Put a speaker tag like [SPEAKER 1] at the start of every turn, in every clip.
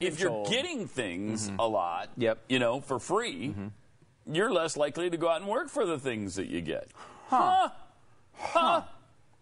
[SPEAKER 1] If you're getting things
[SPEAKER 2] Mm-hmm.
[SPEAKER 1] a lot,
[SPEAKER 3] Yep.
[SPEAKER 1] you know, for free, you're less likely to go out and work for the things that you get. Huh? Huh?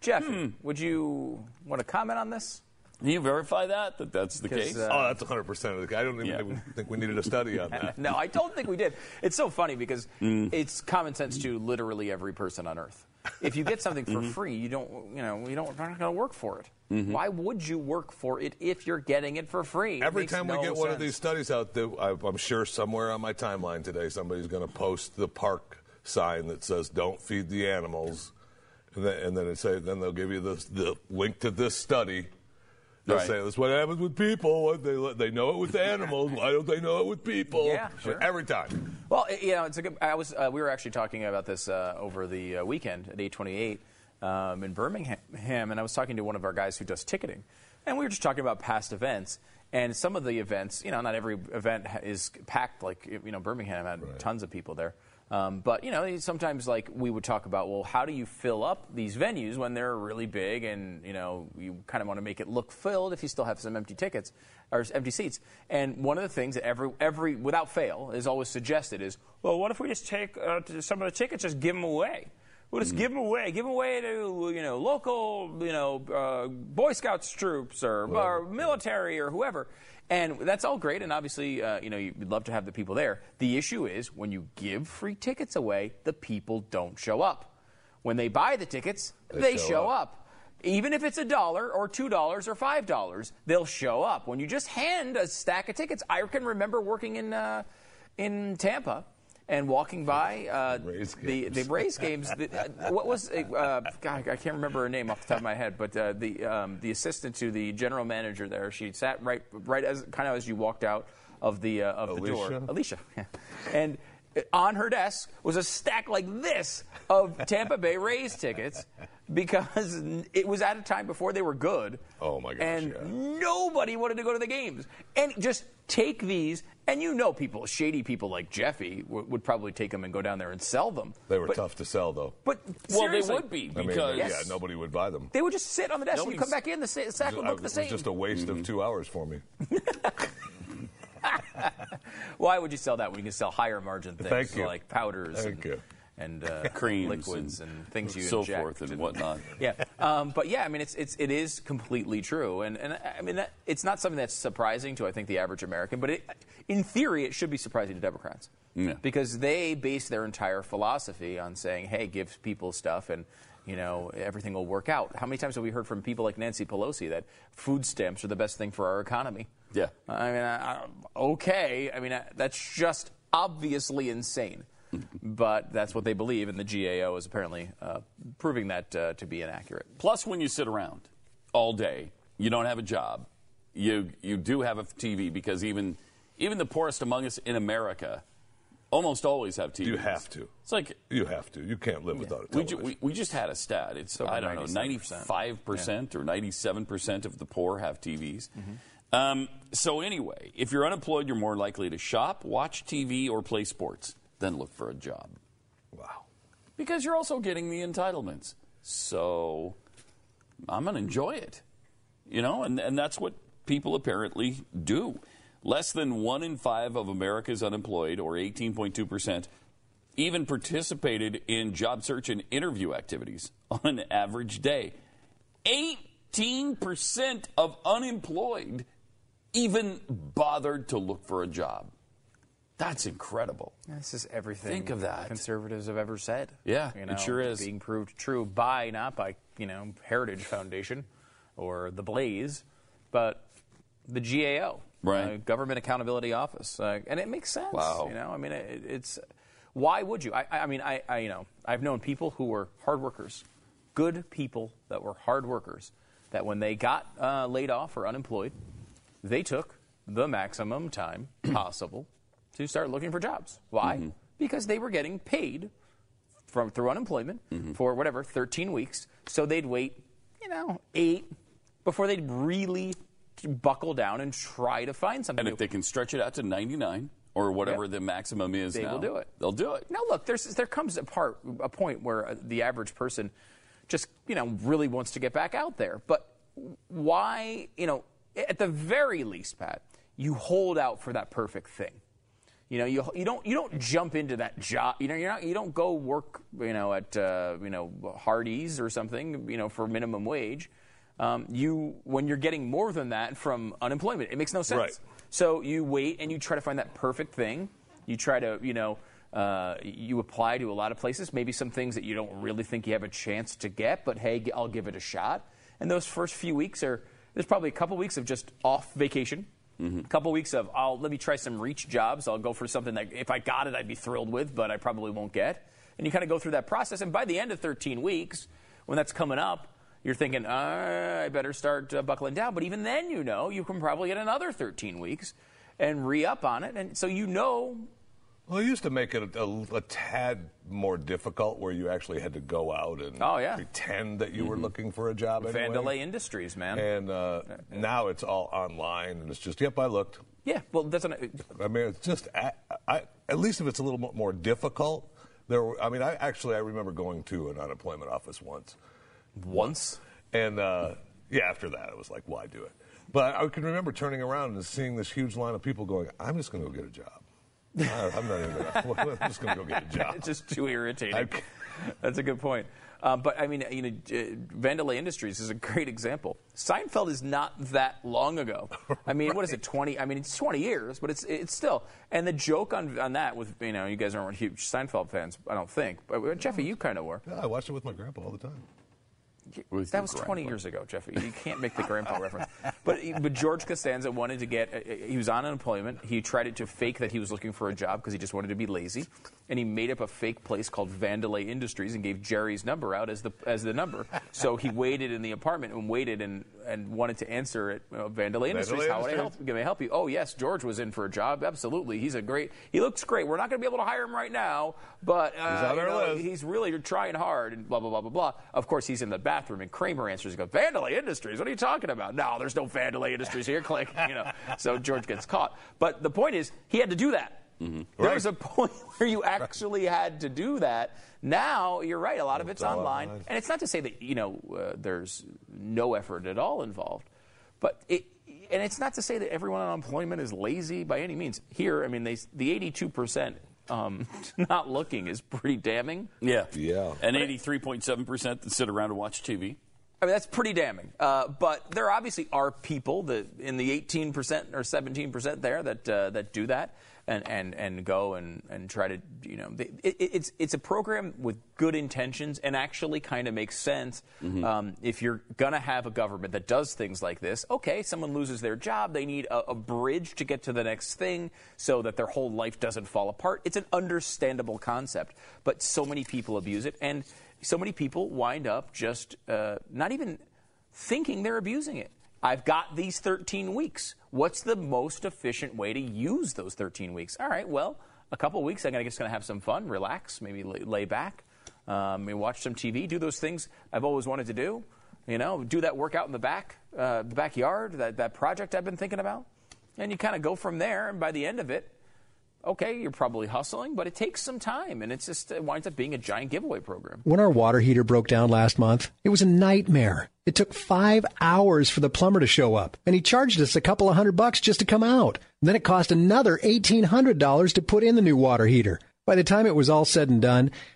[SPEAKER 3] Jeff,
[SPEAKER 1] Hmm.
[SPEAKER 3] would you want to comment on this?
[SPEAKER 1] Can you verify that that that's the case?
[SPEAKER 3] uh,
[SPEAKER 2] Oh, that's 100% of the case. I don't even
[SPEAKER 1] Yeah.
[SPEAKER 2] think- think we needed a study on that.
[SPEAKER 3] No, I don't think we did. It's so funny because
[SPEAKER 1] Mm.
[SPEAKER 3] it's common sense to literally every person on earth. If you get something for
[SPEAKER 1] Mm-hmm.
[SPEAKER 3] free, you don't, you know, you don't, you're not going to work for it.
[SPEAKER 1] Mm-hmm.
[SPEAKER 3] Why would you work for it if you're getting it for free?
[SPEAKER 2] Every time
[SPEAKER 3] no
[SPEAKER 2] we get one of these studies out, there, I'm sure somewhere on my timeline today, somebody's going to post the park sign that says "Don't feed the animals," and then, and then it say, then they'll give you this, the link to this study. They'll
[SPEAKER 1] Right.
[SPEAKER 2] say that's what happens with people. They they know it with animals. Why don't they know it with people?
[SPEAKER 3] Yeah, sure.
[SPEAKER 2] Every time.
[SPEAKER 3] Well, you know, it's a good. I was. Uh, we were actually talking about this uh, over the uh, weekend at 828 um, in Birmingham, and I was talking to one of our guys who does ticketing, and we were just talking about past events. And some of the events, you know, not every event is packed. Like you know, Birmingham had tons of people there. Um, but you know, sometimes like we would talk about, well, how do you fill up these venues when they're really big, and you know, you kind of want to make it look filled if you still have some empty tickets or empty seats. And one of the things that every every without fail is always suggested is, well, what if we just take uh, some of the tickets, just give them away? We'll just give them away. Give them away to you know local you know uh, Boy Scouts troops or, or military or whoever. And that's all great, and obviously, uh, you know, you'd love to have the people there. The issue is when you give free tickets away, the people don't show up. When they buy the tickets, they,
[SPEAKER 2] show
[SPEAKER 3] show,
[SPEAKER 2] up.
[SPEAKER 3] up. Even if it's a dollar or two dollars or five dollars, they'll show up. When you just hand a stack of tickets, I can remember working in uh, in Tampa and walking by uh, the the Rays games. The, uh, what was uh, God? I can't remember her name off the top of my head, but uh, the um, the assistant to the general manager there. She sat right right as kind of as you walked out of the uh, of the door.
[SPEAKER 2] Alicia?
[SPEAKER 3] Alicia, and on her desk was a stack like this of Tampa Bay Rays tickets because it was at a time before they were good.
[SPEAKER 2] Oh, my gosh,
[SPEAKER 3] And
[SPEAKER 2] yeah.
[SPEAKER 3] nobody wanted to go to the games. And just take these, and you know, people, shady people like Jeffy would, would probably take them and go down there and sell them.
[SPEAKER 2] They were
[SPEAKER 3] But-
[SPEAKER 2] tough to sell, though.
[SPEAKER 3] But
[SPEAKER 1] well, they would be
[SPEAKER 2] I mean,
[SPEAKER 1] because
[SPEAKER 2] yeah, nobody would buy them.
[SPEAKER 3] They would just sit on the desk, and you come back in, the sa- sack would
[SPEAKER 2] I-
[SPEAKER 3] look the
[SPEAKER 2] it
[SPEAKER 3] same.
[SPEAKER 2] was just a waste of two hours for me.
[SPEAKER 3] Why would you sell that when you can sell higher margin things
[SPEAKER 2] Thank you.
[SPEAKER 3] like powders
[SPEAKER 2] Thank
[SPEAKER 3] and,
[SPEAKER 2] you.
[SPEAKER 3] And uh,
[SPEAKER 1] creams
[SPEAKER 3] liquids and, things you
[SPEAKER 1] so
[SPEAKER 3] inject
[SPEAKER 1] forth and whatnot.
[SPEAKER 3] yeah, um, but yeah, I mean, it's, it's it is completely true, and and I mean, that, it's not something that's surprising to I think the average American, but it, in theory, it should be surprising to Democrats
[SPEAKER 1] Yeah.
[SPEAKER 3] because they base their entire philosophy on saying, "Hey, give people stuff and." You know, everything will work out. How many times have we heard from people like Nancy Pelosi that food stamps are the best thing for our economy?
[SPEAKER 1] Yeah.
[SPEAKER 3] I mean, I, I, okay. I mean, I, that's just obviously insane. But that's what they believe, and the GAO is apparently uh, proving that uh, to be inaccurate.
[SPEAKER 1] Plus, when you sit around all day, you don't have a job. You you do have a TV because even even the poorest among us in America almost always have TVs.
[SPEAKER 2] You have to.
[SPEAKER 1] It's like
[SPEAKER 2] You have to. You can't live without a
[SPEAKER 1] we, ju- we, we just had a stat. It's
[SPEAKER 3] over
[SPEAKER 1] I don't know,
[SPEAKER 3] 97%.
[SPEAKER 1] ninety five percent or ninety seven percent of the poor have TVs.
[SPEAKER 3] Mm-hmm.
[SPEAKER 1] Um, so anyway, if you're unemployed, you're more likely to shop, watch TV, or play sports than look for a job
[SPEAKER 2] wow.
[SPEAKER 1] because you're also getting the entitlements. So I'm going to enjoy it, you know, and, and that's what people apparently do. Less than one in five of America's unemployed, or 18.2%, even participated in job search and interview activities on an average day. 18% of unemployed even bothered to look for a job. That's incredible.
[SPEAKER 3] This is everything.
[SPEAKER 1] Think of that.
[SPEAKER 3] Conservatives have ever said.
[SPEAKER 1] Yeah,
[SPEAKER 3] you
[SPEAKER 1] it sure is.
[SPEAKER 3] being proved true by not by you know Heritage Foundation or the Blaze, but the GAO,
[SPEAKER 1] Right.
[SPEAKER 3] uh, Government Accountability Office, uh, and it makes sense.
[SPEAKER 1] Wow.
[SPEAKER 3] You know, I mean, it, it's why would you? I, I I mean, I, I you know I've known people who were hard workers, good people that were hard workers, that when they got uh, laid off or unemployed, they took the maximum time possible to start looking for jobs. Why?
[SPEAKER 1] Mm-hmm.
[SPEAKER 3] Because they were getting paid from through unemployment
[SPEAKER 1] Mm-hmm.
[SPEAKER 3] for whatever 13 weeks, so they'd wait, you know, eight before they'd really buckle down and try to find something.
[SPEAKER 1] And
[SPEAKER 3] new.
[SPEAKER 1] if they can stretch it out to 99 or whatever
[SPEAKER 3] Yep.
[SPEAKER 1] the maximum is
[SPEAKER 3] They
[SPEAKER 1] now,
[SPEAKER 3] will do it.
[SPEAKER 1] They'll do it.
[SPEAKER 3] Now, look, there's, there comes a part, a point where uh, the average person just, you know, really wants to get back out there. But why, you know, at the very least, Pat, you hold out for that perfect thing. You know, you, you don't you don't jump into that job. You know, you're not you don't go work. You know, at uh, you know Hardee's or something. You know, for minimum wage. Um, you when you're getting more than that from unemployment, it makes no sense.
[SPEAKER 2] Right.
[SPEAKER 3] So you wait and you try to find that perfect thing. You try to, you know, uh, you apply to a lot of places, maybe some things that you don't really think you have a chance to get, but hey, I'll give it a shot. And those first few weeks are, there's probably a couple weeks of just off vacation. A couple weeks of, I'll let me try some reach jobs. I'll go for something that if I got it, I'd be thrilled with, but I probably won't get. And you kind of go through that process. And by the end of 13 weeks, when that's coming up, you're thinking, I better start uh, buckling down. But even then, you know, you can probably get another 13 weeks and re up on it. And so you know,
[SPEAKER 2] Well, it used to make it a, a, a tad more difficult where you actually had to go out and
[SPEAKER 3] Oh, yeah.
[SPEAKER 2] pretend that you were looking for a job anyway.
[SPEAKER 3] Vandelay Industries, man.
[SPEAKER 2] And uh, now it's all online, and it's just, yep, I looked.
[SPEAKER 3] yeah, well, that's an,
[SPEAKER 2] I mean, it's just, I, I, at least if it's a little mo- more difficult, there. Were, I mean, I actually I remember going to an unemployment office once,
[SPEAKER 3] once.
[SPEAKER 2] and uh, yeah, after that it was like, why do it? But I can remember turning around and seeing this huge line of people going, I'm just going to go get a job. I- I'm not even. Gonna, I'm just going to go get a job.
[SPEAKER 3] It's just too irritating.
[SPEAKER 2] I-
[SPEAKER 3] That's a good point. Um, but I mean, you know, uh, Vandelay Industries is a great example. Seinfeld is not that long ago. I mean, what is it, 20? I mean, it's 20 years, but it's it's still. And the joke on on that with you know, you guys aren't huge Seinfeld fans, I don't think. But Jeffy, you kind of were.
[SPEAKER 2] Yeah, I watched it with my grandpa all the time.
[SPEAKER 1] With
[SPEAKER 3] That
[SPEAKER 1] your
[SPEAKER 3] was 20 years ago, Jeffy. You can't make the grandpa reference. But but George Costanza wanted to get. uh, He was on unemployment. He tried to fake that he was looking for a job because he just wanted to be lazy, and he made up a fake place called Vandelay Industries and gave Jerry's number out as the as the number. So he waited in the apartment and waited and and wanted to answer it. You know, Vandelay Industries. How would I help? Can I help you? Oh yes, George was in for a job. Absolutely, he's a great. He looks great. We're not going to be able to hire him right now, but uh,
[SPEAKER 2] He's
[SPEAKER 3] you know, he's really trying hard and blah blah blah blah blah. Of course, he's in the bathroom and Kramer answers. Goes, "Vandelay Industries? What are you talking about? No, there's no Vandelay Industries here." Click, you know. So George gets caught. But the point is, he had to do that. There
[SPEAKER 2] Right.
[SPEAKER 3] was a point where you actually had to do that. Now you're right. A lot of it's
[SPEAKER 2] all
[SPEAKER 3] online,
[SPEAKER 2] online.
[SPEAKER 3] and it's not to say that you know uh, there's no effort at all involved, but it. And it's not to say that everyone on unemployment is lazy by any means. Here, I mean, they, the 82 percent um, not looking is pretty damning.
[SPEAKER 1] Yeah.
[SPEAKER 2] Yeah.
[SPEAKER 1] And 83.7% that sit around and watch TV.
[SPEAKER 3] I mean, that's pretty damning. Uh, but there obviously are people that in the 18% or 17% there that uh, that do that and, and, and go and, and try to, you know, they, it, it's, it's a program with good intentions and actually kind of makes sense. Um, if you're going to have a government that does things like this, okay, someone loses their job, they need a, a bridge to get to the next thing so that their whole life doesn't fall apart. It's an understandable concept, but so many people abuse it. And so many people wind up just uh, not even thinking they're abusing it. I've got these 13 weeks. What's the most efficient way to use those 13 weeks? All right, well, a couple weeks, I'm just going to have some fun, relax, maybe lay, lay back, um, maybe watch some TV, do those things I've always wanted to do. You know, do that workout in the back, uh, the backyard, that, that project I've been thinking about. And you kind of go from there, and by the end of it, okay, you're probably hustling, but it takes some time, and it's just it winds up being a giant giveaway program.
[SPEAKER 4] When our water heater broke down last month, it was a nightmare. It took five hours for the plumber to show up, and he charged us a couple of hundred bucks just to come out. then it cost another $1,800 to put in the new water heater. By the time it was all said and done,